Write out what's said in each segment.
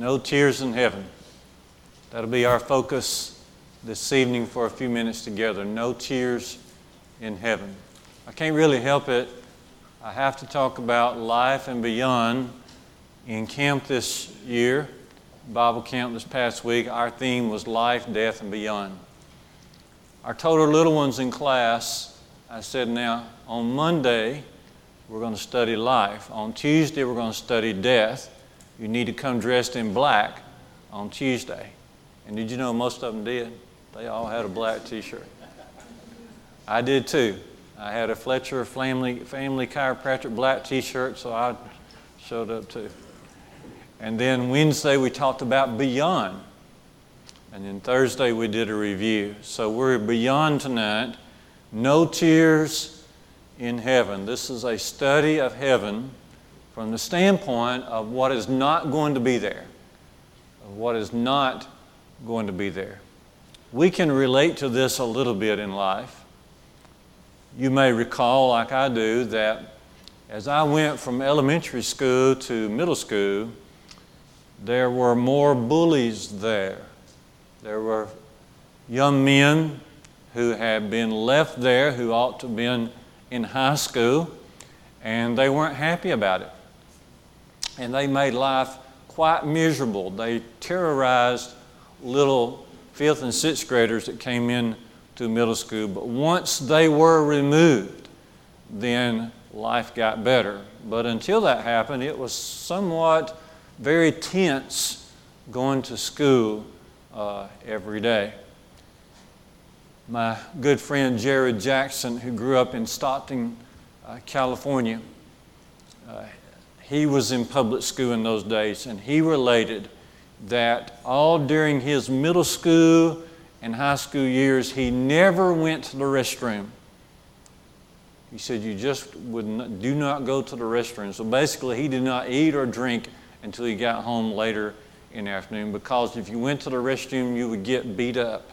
No tears in heaven. That'll be our focus this evening for a few minutes together. No tears in heaven. I can't really help it. I have to talk about life and beyond in camp this year, Bible camp this past week. Our theme was life, death, and beyond. I told Our little ones in class, I said now, on Monday, we're going to study life. On Tuesday, we're going to study death. You need to come dressed in black on Tuesday. And did you know most of them did? They all had a black t shirt. I did too. I had a Fletcher family, family chiropractic black t shirt, so I showed up too. And then Wednesday we talked about beyond. And then Thursday we did a review. So we're beyond tonight. No tears in heaven. This is a study of heaven from the standpoint of what is not going to be there, of what is not going to be there. We can relate to this a little bit in life. You may recall, like I do, that as I went from elementary school to middle school, there were more bullies there. There were young men who had been left there who ought to have been in high school, and they weren't happy about it. And they made life quite miserable. They terrorized little fifth and sixth graders that came in to middle school. But once they were removed, then life got better. But until that happened, it was somewhat very tense going to school uh, every day. My good friend Jared Jackson, who grew up in Stockton, uh, California, uh, he was in public school in those days, and he related that all during his middle school and high school years, he never went to the restroom. He said, You just would not, do not go to the restroom. So basically, he did not eat or drink until he got home later in the afternoon because if you went to the restroom, you would get beat up.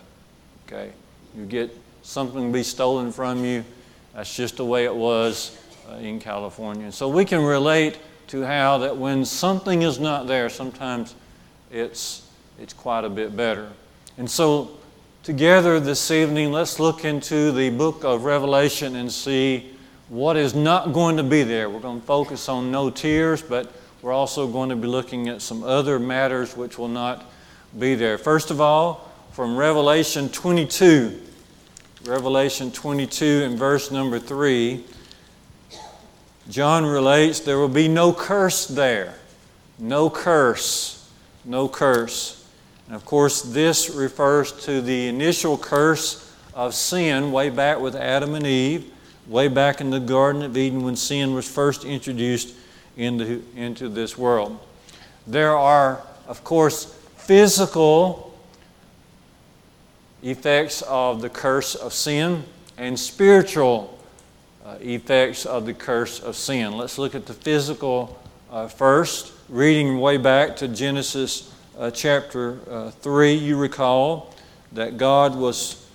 Okay? You get something be stolen from you. That's just the way it was uh, in California. So we can relate to how that when something is not there, sometimes it's, it's quite a bit better. And so, together this evening, let's look into the book of Revelation and see what is not going to be there. We're going to focus on no tears, but we're also going to be looking at some other matters which will not be there. First of all, from Revelation 22, Revelation 22 and verse number 3, John relates there will be no curse there. No curse. No curse. And of course, this refers to the initial curse of sin way back with Adam and Eve, way back in the Garden of Eden when sin was first introduced into, into this world. There are, of course, physical effects of the curse of sin and spiritual uh, effects of the curse of sin. Let's look at the physical uh, first. Reading way back to Genesis uh, chapter uh, 3, you recall that God was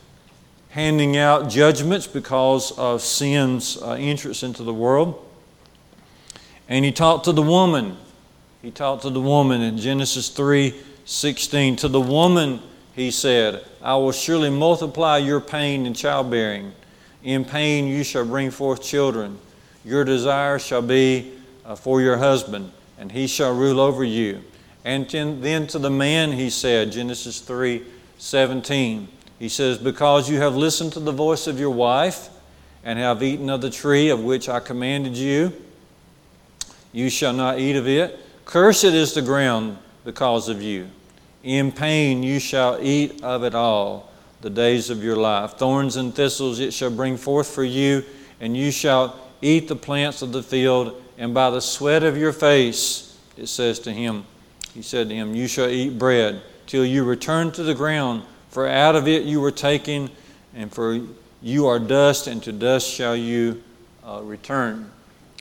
handing out judgments because of sin's uh, entrance into the world. And he talked to the woman. He talked to the woman in Genesis 3 16. To the woman, he said, I will surely multiply your pain in childbearing. In pain you shall bring forth children. Your desire shall be uh, for your husband, and he shall rule over you. And then to the man he said, Genesis 3 17, he says, Because you have listened to the voice of your wife, and have eaten of the tree of which I commanded you, you shall not eat of it. Cursed is the ground because of you. In pain you shall eat of it all the days of your life. Thorns and thistles it shall bring forth for you, and you shall eat the plants of the field, and by the sweat of your face, it says to him, he said to him, You shall eat bread till you return to the ground, for out of it you were taken, and for you are dust, and to dust shall you uh, return.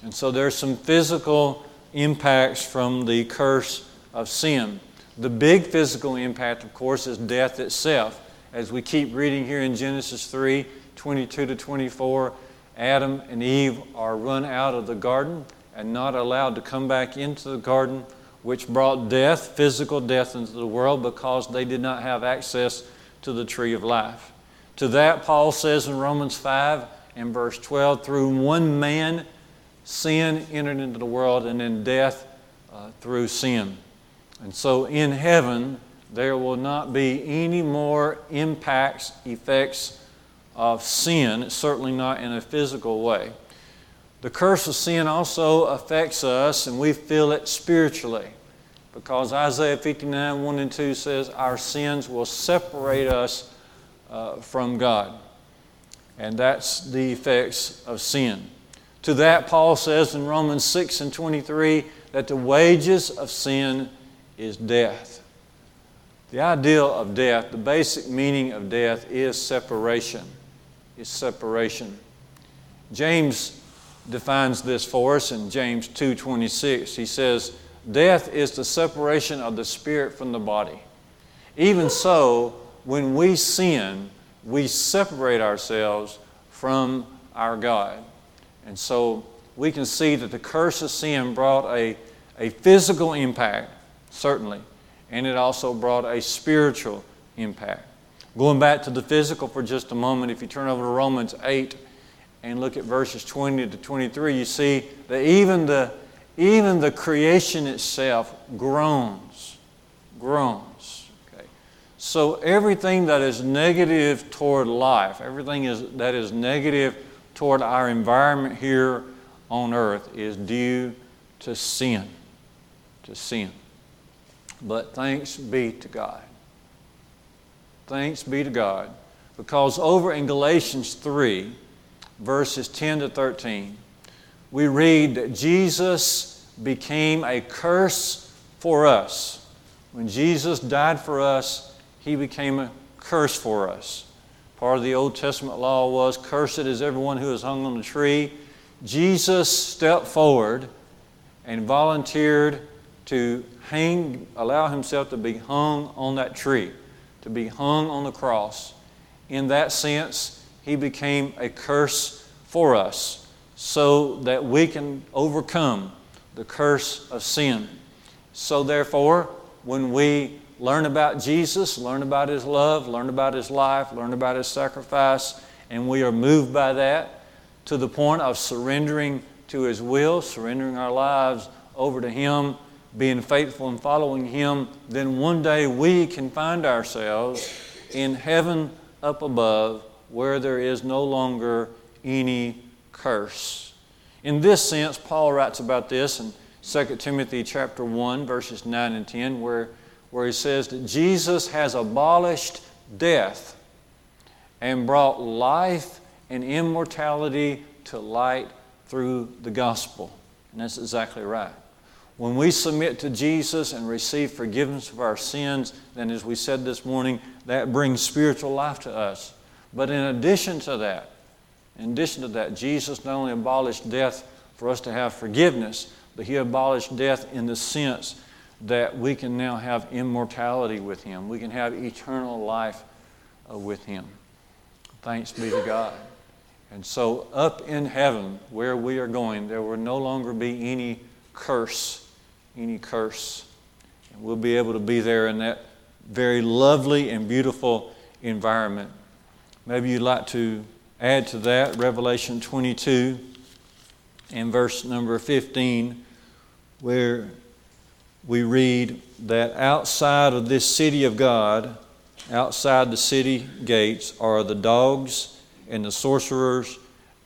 And so there's some physical impacts from the curse of sin. The big physical impact, of course, is death itself. As we keep reading here in Genesis 3 22 to 24, Adam and Eve are run out of the garden and not allowed to come back into the garden which brought death, physical death, into the world because they did not have access to the tree of life. To that, Paul says in Romans 5 and verse 12, through one man, sin entered into the world, and then death uh, through sin. And so in heaven, there will not be any more impacts, effects of sin, certainly not in a physical way. The curse of sin also affects us, and we feel it spiritually. Because Isaiah 59 1 and 2 says, Our sins will separate us uh, from God. And that's the effects of sin. To that, Paul says in Romans 6 and 23 that the wages of sin is death. The idea of death, the basic meaning of death is separation. Is separation. James defines this for us in James 2:26. He says, "Death is the separation of the spirit from the body. Even so, when we sin, we separate ourselves from our God." And so we can see that the curse of sin brought a, a physical impact, certainly, and it also brought a spiritual impact. Going back to the physical for just a moment, if you turn over to Romans 8, and look at verses 20 to 23, you see that even the, even the creation itself groans. Groans. Okay? So everything that is negative toward life, everything is, that is negative toward our environment here on earth is due to sin. To sin. But thanks be to God. Thanks be to God. Because over in Galatians 3, verses 10 to 13, we read that Jesus became a curse for us. When Jesus died for us, he became a curse for us. Part of the Old Testament law was, Cursed is everyone who is hung on the tree. Jesus stepped forward and volunteered to hang, allow himself to be hung on that tree, to be hung on the cross. In that sense, he became a curse for us so that we can overcome the curse of sin. So, therefore, when we learn about Jesus, learn about His love, learn about His life, learn about His sacrifice, and we are moved by that to the point of surrendering to His will, surrendering our lives over to Him, being faithful and following Him, then one day we can find ourselves in heaven up above where there is no longer any curse. In this sense, Paul writes about this in 2 Timothy chapter 1 verses 9 and 10 where, where he says that Jesus has abolished death and brought life and immortality to light through the gospel. And that's exactly right. When we submit to Jesus and receive forgiveness of our sins, then as we said this morning, that brings spiritual life to us. But in addition to that, in addition to that, Jesus not only abolished death for us to have forgiveness, but He abolished death in the sense that we can now have immortality with Him. We can have eternal life uh, with Him. Thanks be to God. And so, up in heaven, where we are going, there will no longer be any curse, any curse. And we'll be able to be there in that very lovely and beautiful environment. Maybe you'd like to add to that Revelation 22 and verse number 15, where we read that outside of this city of God, outside the city gates, are the dogs and the sorcerers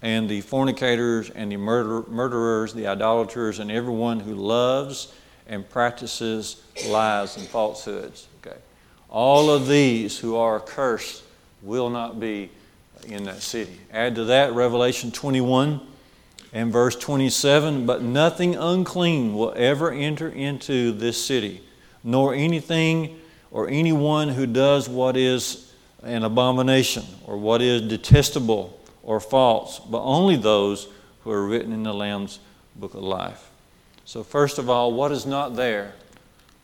and the fornicators and the murder, murderers, the idolaters, and everyone who loves and practices lies and falsehoods. Okay. All of these who are accursed will not be in that city. Add to that Revelation 21 and verse 27 But nothing unclean will ever enter into this city, nor anything or anyone who does what is an abomination or what is detestable or false, but only those who are written in the Lamb's book of life. So, first of all, what is not there?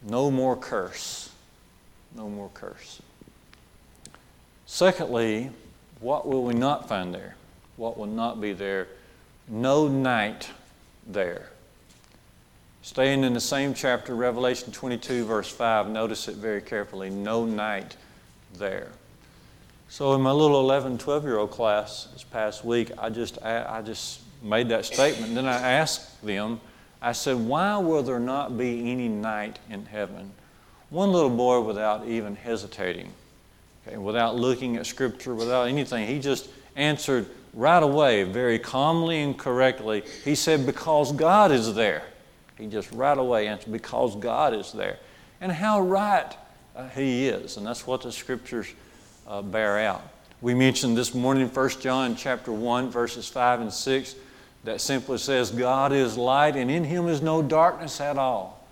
No more curse. No more curse. Secondly, what will we not find there? What will not be there? No night there. Staying in the same chapter, Revelation 22, verse 5, notice it very carefully no night there. So, in my little 11, 12 year old class this past week, I just, I just made that statement. And Then I asked them, I said, Why will there not be any night in heaven? One little boy, without even hesitating, okay, without looking at Scripture, without anything, he just answered right away, very calmly and correctly. He said, Because God is there. He just right away answered, Because God is there. And how right uh, he is. And that's what the Scriptures uh, bear out. We mentioned this morning 1 John chapter 1, verses 5 and 6, that simply says, God is light, and in him is no darkness at all.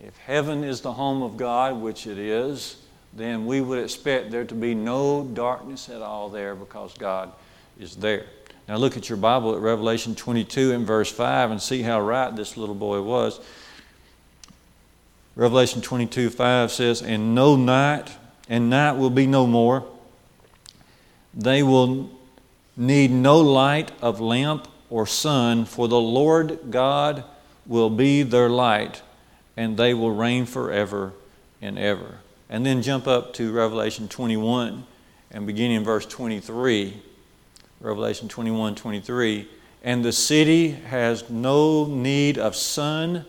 If heaven is the home of God, which it is, then we would expect there to be no darkness at all there because God is there. Now look at your Bible at Revelation 22 and verse 5 and see how right this little boy was. Revelation 22 5 says, And no night, and night will be no more. They will need no light of lamp or sun, for the Lord God will be their light and they will reign forever and ever. And then jump up to Revelation 21 and beginning in verse 23. Revelation 21 23. And the city has no need of sun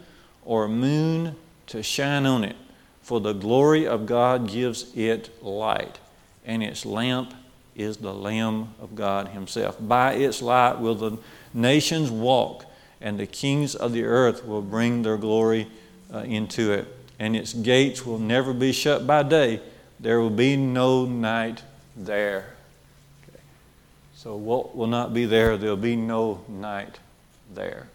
or moon to shine on it, for the glory of God gives it light, and its lamp is the Lamb of God Himself. By its light will the nations walk, and the kings of the earth will bring their glory uh, into it, and its gates will never be shut by day. There will be no night there. Okay. So, what will not be there? There'll be no night there.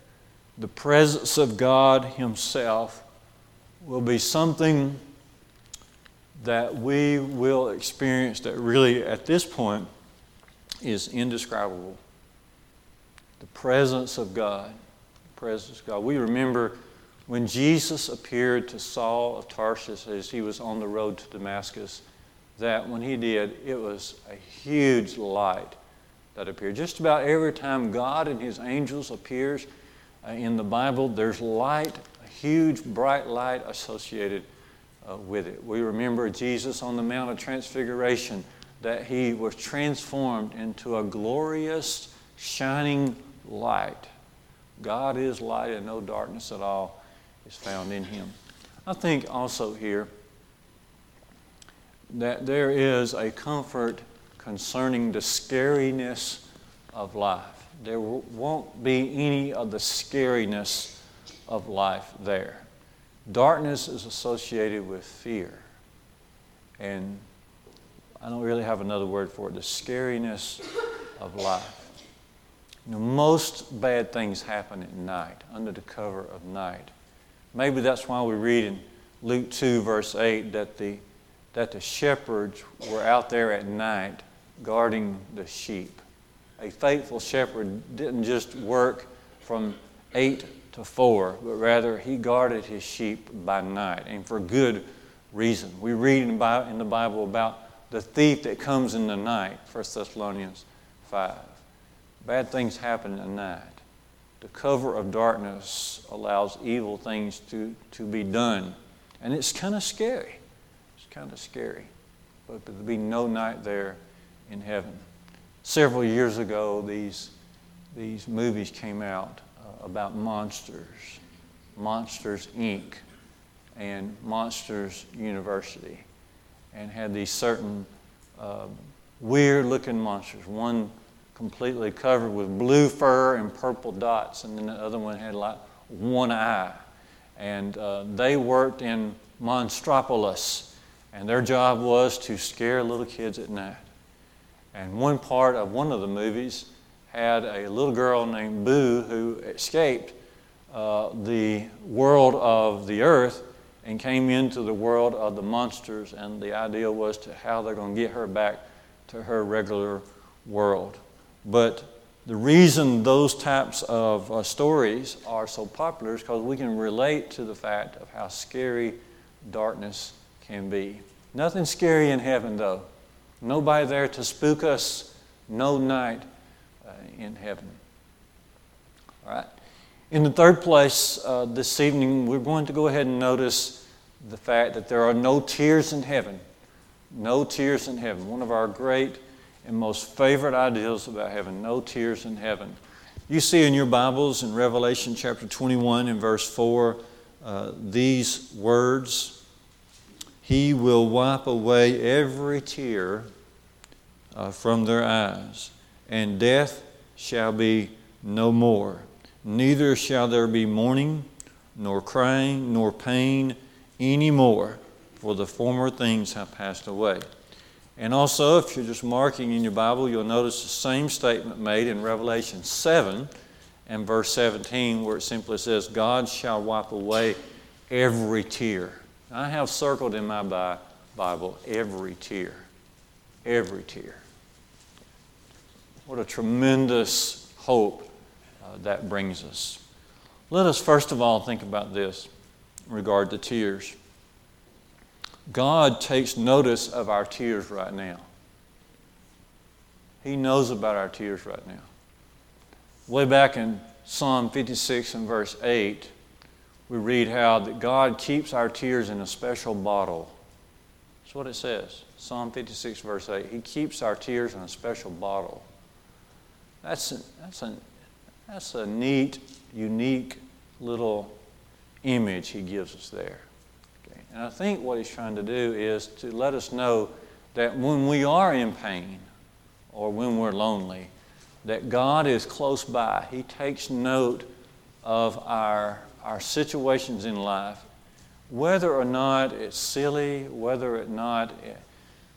The presence of God Himself will be something that we will experience that really, at this point, is indescribable. The presence of God. The presence of God. We remember when Jesus appeared to Saul of Tarsus as he was on the road to Damascus, that when he did, it was a huge light that appeared. Just about every time God and his angels appears uh, in the Bible, there's light, huge bright light associated uh, with it. We remember Jesus on the Mount of Transfiguration, that he was transformed into a glorious, shining light. God is light and no darkness at all is found in him. I think also here that there is a comfort concerning the scariness of life. There won't be any of the scariness of life there. Darkness is associated with fear. And I don't really have another word for it the scariness of life. You know, most bad things happen at night, under the cover of night. Maybe that's why we read in Luke 2, verse 8, that the, that the shepherds were out there at night guarding the sheep. A faithful shepherd didn't just work from 8 to 4, but rather he guarded his sheep by night, and for good reason. We read in the Bible about the thief that comes in the night, 1 Thessalonians 5. Bad things happen at night the cover of darkness allows evil things to, to be done. And it's kind of scary. It's kind of scary. But there'll be no night there in heaven. Several years ago, these, these movies came out about monsters Monsters Inc. and Monsters University, and had these certain uh, weird looking monsters. One completely covered with blue fur and purple dots, and then the other one had like one eye. And uh, they worked in Monstropolis, and their job was to scare little kids at night. And one part of one of the movies had a little girl named Boo who escaped uh, the world of the earth and came into the world of the monsters. And the idea was to how they're going to get her back to her regular world. But the reason those types of uh, stories are so popular is because we can relate to the fact of how scary darkness can be. Nothing scary in heaven, though. Nobody there to spook us. No night in heaven. All right? In the third place, uh, this evening, we're going to go ahead and notice the fact that there are no tears in heaven. No tears in heaven. One of our great and most favorite ideals about heaven no tears in heaven. You see in your Bibles in Revelation chapter 21 and verse 4 uh, these words He will wipe away every tear uh, from their eyes, and death shall be no more. Neither shall there be mourning, nor crying, nor pain any more, for the former things have passed away. And also, if you're just marking in your Bible, you'll notice the same statement made in Revelation 7 and verse 17, where it simply says, God shall wipe away every tear. I have circled in my Bible every tear. Every tear. What a tremendous hope uh, that brings us. Let us first of all think about this in regard to tears. God takes notice of our tears right now. He knows about our tears right now. Way back in Psalm 56 and verse 8, we read how that God keeps our tears in a special bottle. That's what it says. Psalm 56, verse 8. He keeps our tears in a special bottle. That's a, that's a, that's a neat, unique little image he gives us there. And I think what he's trying to do is to let us know that when we are in pain or when we're lonely, that God is close by. He takes note of our, our situations in life, whether or not it's silly, whether or not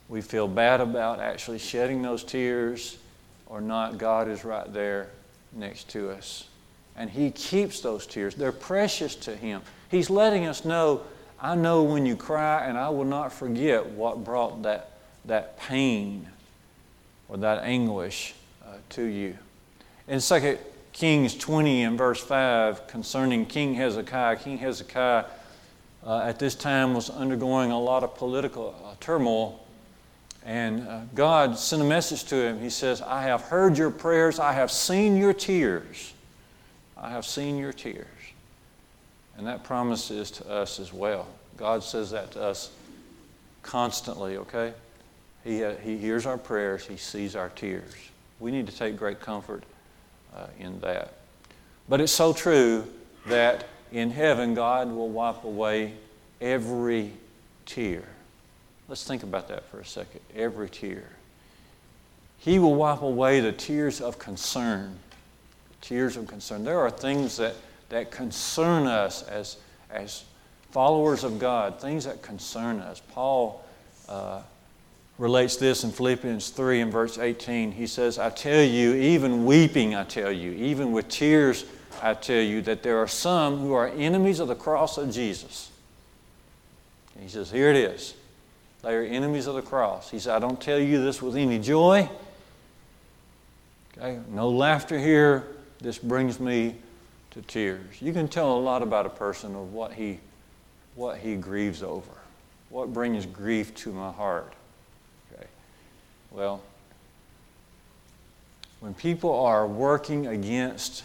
we feel bad about actually shedding those tears or not, God is right there next to us. And He keeps those tears. They're precious to Him. He's letting us know I know when you cry, and I will not forget what brought that, that pain or that anguish uh, to you. In 2 Kings 20 and verse 5, concerning King Hezekiah, King Hezekiah uh, at this time was undergoing a lot of political uh, turmoil. And uh, God sent a message to him. He says, I have heard your prayers, I have seen your tears. I have seen your tears. And that promise is to us as well. God says that to us constantly, okay? He, uh, he hears our prayers, He sees our tears. We need to take great comfort uh, in that. But it's so true that in heaven, God will wipe away every tear. Let's think about that for a second. Every tear. He will wipe away the tears of concern. Tears of concern. There are things that that concern us as, as followers of God, things that concern us. Paul uh, relates this in Philippians 3 and verse 18. He says, I tell you, even weeping, I tell you, even with tears, I tell you, that there are some who are enemies of the cross of Jesus. he says, Here it is. They are enemies of the cross. He said, I don't tell you this with any joy. Okay? No laughter here. This brings me to tears. You can tell a lot about a person of what he, what he grieves over, what brings grief to my heart. Okay. Well, when people are working against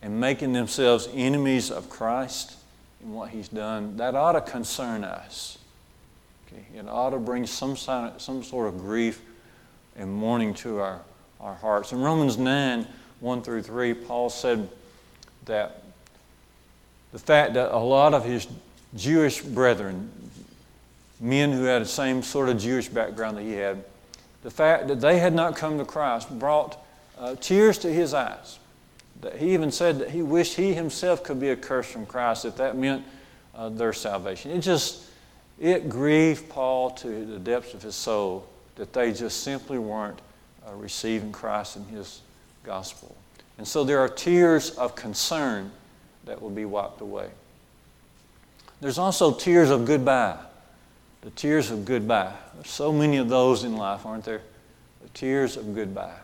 and making themselves enemies of Christ and what He's done, that ought to concern us. Okay? It ought to bring some, some sort of grief and mourning to our, our hearts. In Romans 9, 1 through 3, Paul said, that the fact that a lot of his Jewish brethren, men who had the same sort of Jewish background that he had, the fact that they had not come to Christ brought uh, tears to his eyes. That he even said that he wished he himself could be accursed from Christ if that meant uh, their salvation. It just, it grieved Paul to the depths of his soul that they just simply weren't uh, receiving Christ and his gospel. And so there are tears of concern that will be wiped away. There's also tears of goodbye. The tears of goodbye. There's so many of those in life, aren't there? The tears of goodbye.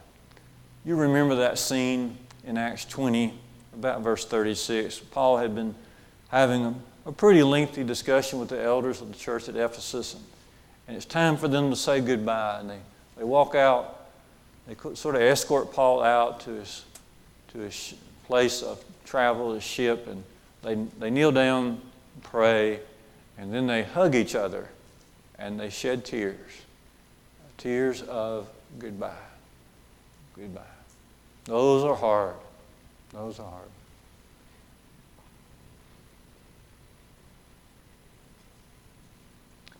You remember that scene in Acts 20, about verse 36. Paul had been having a, pretty lengthy discussion with the elders of the church at Ephesus, and, and it's time for them to say goodbye. And they, they walk out, they sort of escort Paul out to his to his place of travel the ship, and they, they kneel down, pray, and then they hug each other and they shed tears tears of goodbye. Goodbye. Those are hard. Those are hard.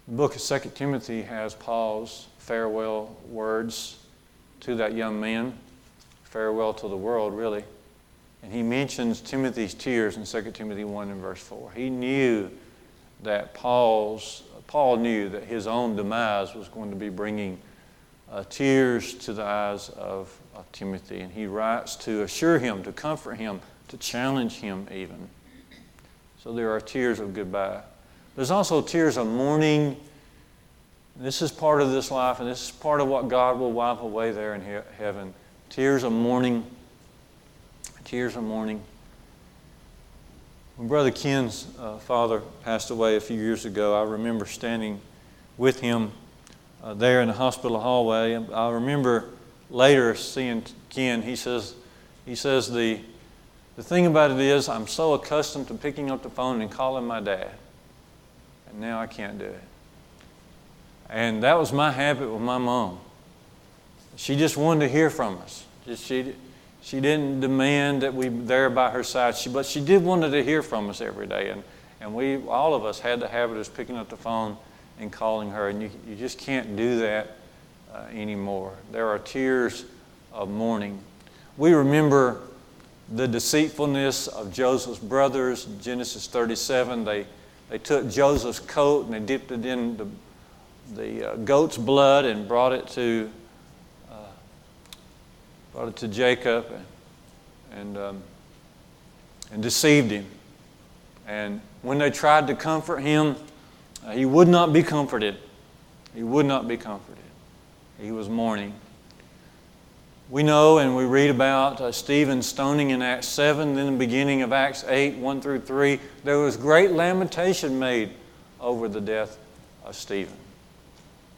The book of 2 Timothy has Paul's farewell words to that young man, farewell to the world, really. And he mentions Timothy's tears in 2 Timothy 1 and verse 4. He knew that Paul's, Paul knew that his own demise was going to be bringing uh, tears to the eyes of, of Timothy. And he writes to assure him, to comfort him, to challenge him even. So there are tears of goodbye. There's also tears of mourning. This is part of this life, and this is part of what God will wipe away there in he- heaven. Tears of mourning. Tears of mourning. When Brother Ken's uh, father passed away a few years ago, I remember standing with him uh, there in the hospital hallway. I remember later seeing Ken. He says, he says the, the thing about it is I'm so accustomed to picking up the phone and calling my dad, and now I can't do it. And that was my habit with my mom. She just wanted to hear from us. Just she, she didn't demand that we be there by her side, she, but she did wanted to hear from us every day. And, and we, all of us, had the habit of picking up the phone and calling her, and you, you just can't do that uh, anymore. There are tears of mourning. We remember the deceitfulness of Joseph's brothers, Genesis 37. They, they took Joseph's coat and they dipped it in the, the uh, goat's blood and brought it to brought it to Jacob and, and, um, and deceived him. And when they tried to comfort him, uh, he would not be comforted. He would not be comforted. He was mourning. We know and we read about uh, Stephen stoning in Acts 7, then the beginning of Acts 8, 1 through 3. There was great lamentation made over the death of Stephen.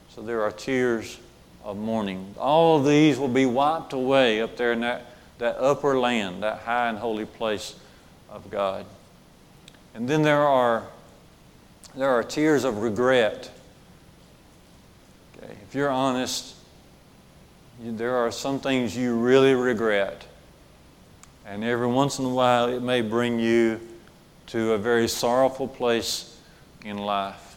So there are tears of mourning. All of these will be wiped away up there in that, that upper land, that high and holy place of God. And then there are, there are tears of regret. Okay, if you're honest, there are some things you really regret. And every once in a while, it may bring you to a very sorrowful place in life.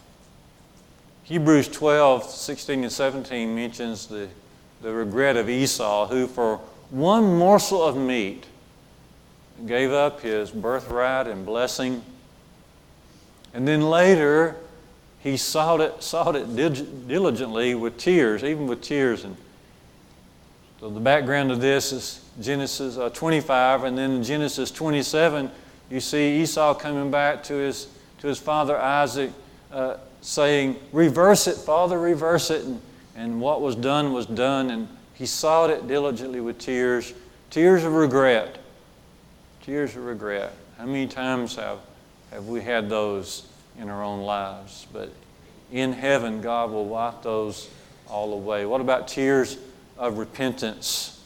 Hebrews 12, 16 and 17 mentions the, the regret of Esau, who for one morsel of meat gave up his birthright and blessing. And then later, he sought it, sought it diligently with tears, even with tears. And so the background of this is Genesis uh, 25, and then in Genesis 27, you see Esau coming back to his, to his father Isaac. Uh, saying, Reverse it, Father, reverse it. And, and what was done was done. And he sought it diligently with tears, tears of regret. Tears of regret. How many times have, have we had those in our own lives? But in heaven, God will wipe those all away. What about tears of repentance?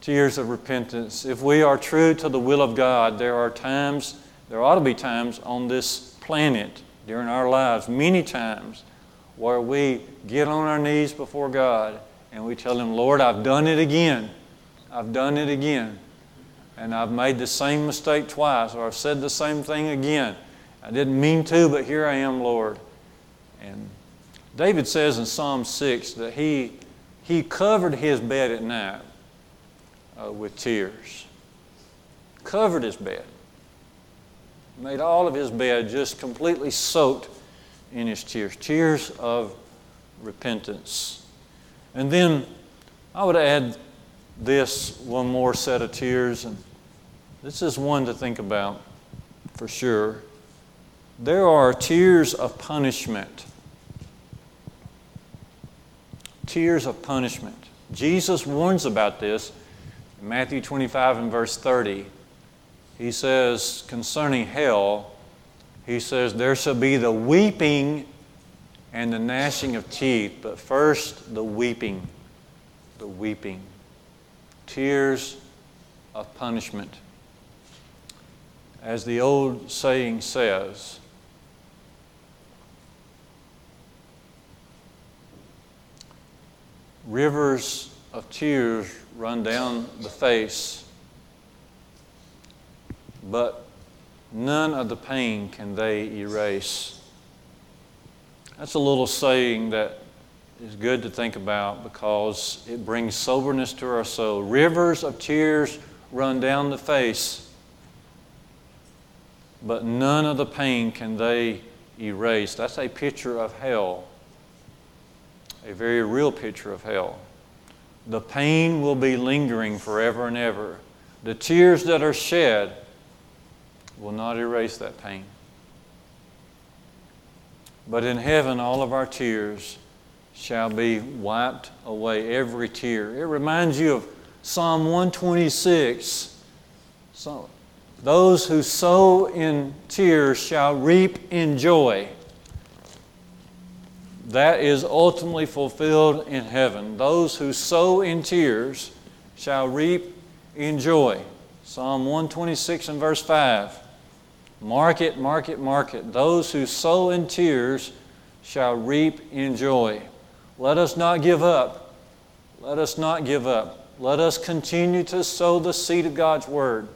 Tears of repentance. If we are true to the will of God, there are times, there ought to be times on this planet during our lives many times where we get on our knees before God and we tell Him, Lord, I've done it again. I've done it again. And I've made the same mistake twice, or I've said the same thing again. I didn't mean to, but here I am, Lord. And David says in Psalm 6 that he, he covered his bed at night uh, with tears. Covered his bed made all of his bed just completely soaked in his tears, tears of repentance. And then I would add this one more set of tears, and this is one to think about for sure. There are tears of punishment. Tears of punishment. Jesus warns about this in Matthew 25 and verse 30 he says concerning hell, he says, There shall be the weeping and the gnashing of teeth, but first the weeping, the weeping. Tears of punishment. as the old saying says, rivers of tears run down the face, but none of the pain can they erase. That's a little saying that is good to think about because it brings soberness to our soul. Rivers of tears run down the face, but none of the pain can they erase. That's a picture of hell, a very real picture of hell. The pain will be lingering forever and ever. The tears that are shed will not erase that pain. But in heaven, all of our tears shall be wiped away, every tear. It reminds you of Psalm 126. So, those who sow in tears shall reap in joy. That is ultimately fulfilled in heaven. Those who sow in tears shall reap in joy. Psalm 126 and verse 5. Mark it, mark it, mark it. Those who sow in tears shall reap in joy. Let us not give up. Let us not give up. Let us continue to sow the seed of God's Word,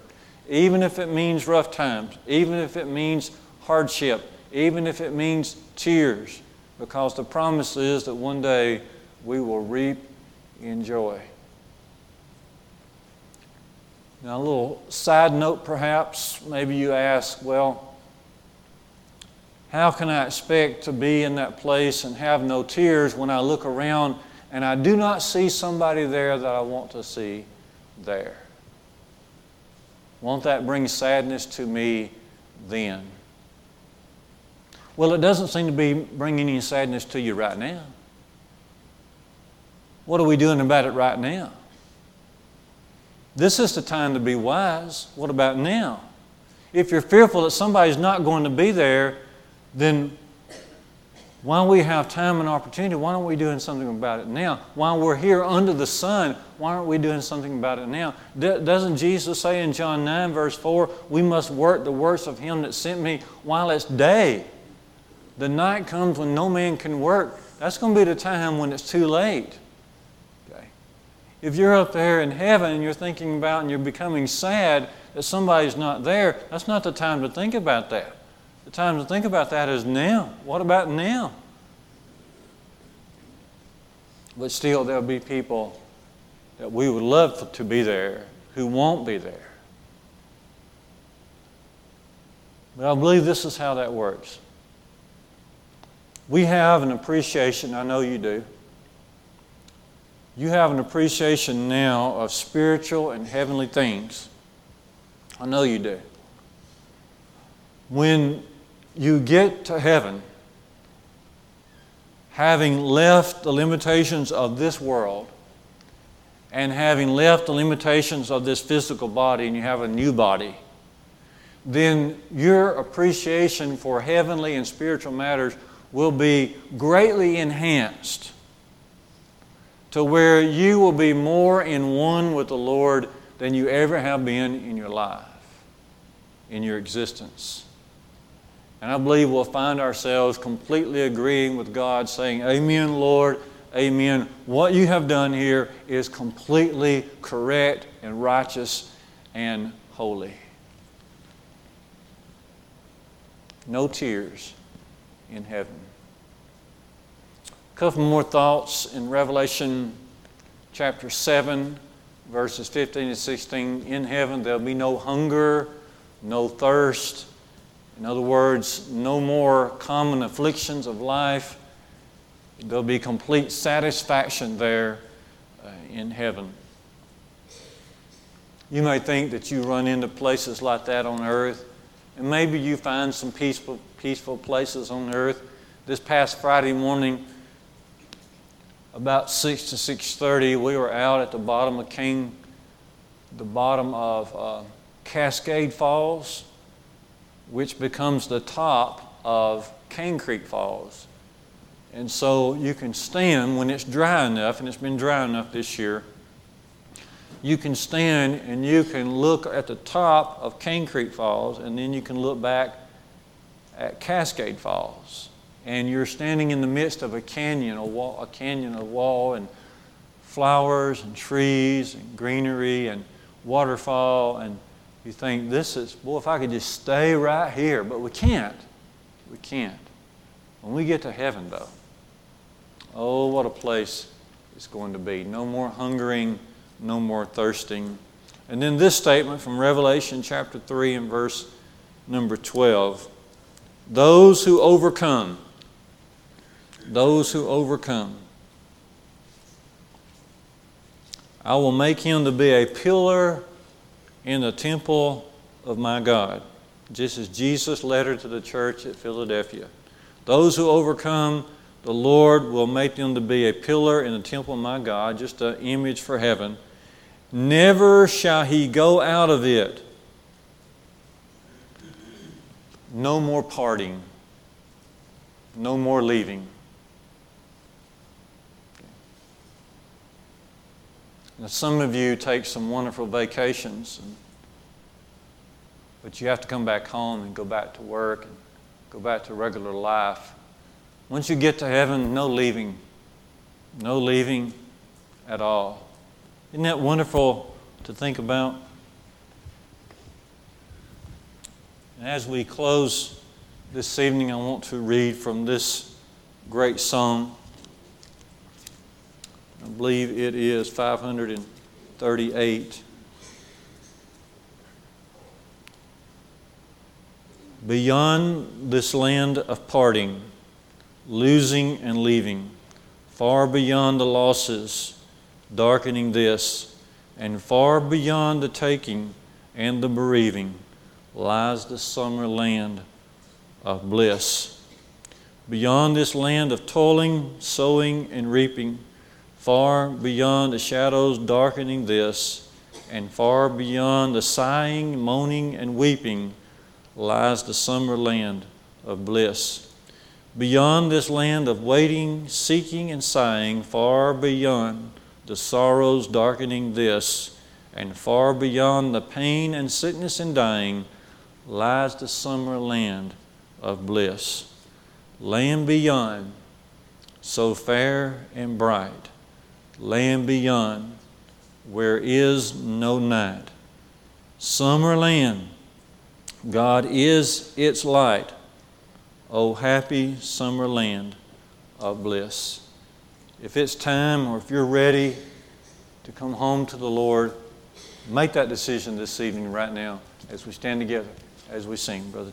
even if it means rough times, even if it means hardship, even if it means tears, because the promise is that one day we will reap in joy. Now, a little side note perhaps, maybe you ask, well, how can I expect to be in that place and have no tears when I look around and I do not see somebody there that I want to see there? Won't that bring sadness to me then? Well, it doesn't seem to be bringing any sadness to you right now. What are we doing about it right now? This is the time to be wise. What about now? If you're fearful that somebody's not going to be there, then while we have time and opportunity, why aren't we doing something about it now? While we're here under the sun, why aren't we doing something about it now? doesn't Jesus say in John 9, verse 4, we must work the works of Him that sent me while it's day? The night comes when no man can work. That's going to be the time when it's too late. Okay? If you're up there in heaven and you're thinking about and you're becoming sad that somebody's not there, that's not the time to think about that. The time to think about that is now. What about now? But still, there'll be people that we would love to be there who won't be there. But I believe this is how that works. We have an appreciation, I know you do. You have an appreciation now of spiritual and heavenly things. I know you do. When you get to heaven having left the limitations of this world and having left the limitations of this physical body and you have a new body, then your appreciation for heavenly and spiritual matters will be greatly enhanced to where you will be more in one with the Lord than you ever have been in your life, in your existence. And I believe we'll find ourselves completely agreeing with God, saying, Amen, Lord, Amen. What you have done here is completely correct and righteous and holy. No tears in heaven. A couple more thoughts in Revelation chapter 7, verses 15 and 16. In heaven, there'll be no hunger, no thirst in other words, no more common afflictions of life. There'll be complete satisfaction there uh, in heaven. You may think that you run into places like that on earth, and maybe you find some peaceful, peaceful places on earth. This past Friday morning, about six to six thirty, we were out at the bottom of King, the bottom of uh, Cascade Falls which becomes the top of Cane Creek Falls. And so you can stand when it's dry enough, and it's been dry enough this year. you can stand and you can look at the top of Cane Creek Falls, and then you can look back at Cascade Falls. And you're standing in the midst of a canyon, a, wall, a canyon, a wall, and flowers and trees and greenery and waterfall. And you think, this is, boy, if I could just stay right here. But we can't. We can't. When we get to heaven, though, oh, what a place it's going to be. No more hungering, no more thirsting. And then this statement from Revelation chapter 3 and verse number 12 those who overcome, those who overcome, I will make him to be a pillar in the temple of my God. Just as Jesus' letter to the church at Philadelphia. Those who overcome, the Lord will make them to be a pillar in the temple of my God, just an image for heaven. Never shall he go out of it. No more parting. No more leaving. Now, some of you take some wonderful vacations, and, but you have to come back home and go back to work and go back to regular life. Once you get to heaven, no leaving. No leaving at all. Isn't that wonderful to think about? And as we close this evening, I want to read from this great song. I believe it is 538. Beyond this land of parting, losing and leaving, far beyond the losses darkening this, and far beyond the taking and the bereaving, lies the summer land of bliss. Beyond this land of toiling, sowing, and reaping, far beyond the shadows darkening this, and far beyond the sighing, moaning, and weeping, lies the summer land of bliss. Beyond this land of waiting, seeking, and sighing, far beyond the sorrows darkening this, and far beyond the pain and sickness and dying, lies the summer land of bliss. Land beyond, so fair and bright, land beyond, where is no night. Summer land God is its light. Oh, happy summer land of bliss. If it's time or if you're ready to come home to the Lord, make that decision this evening, right now, as we stand together, as we sing, Brother Tim.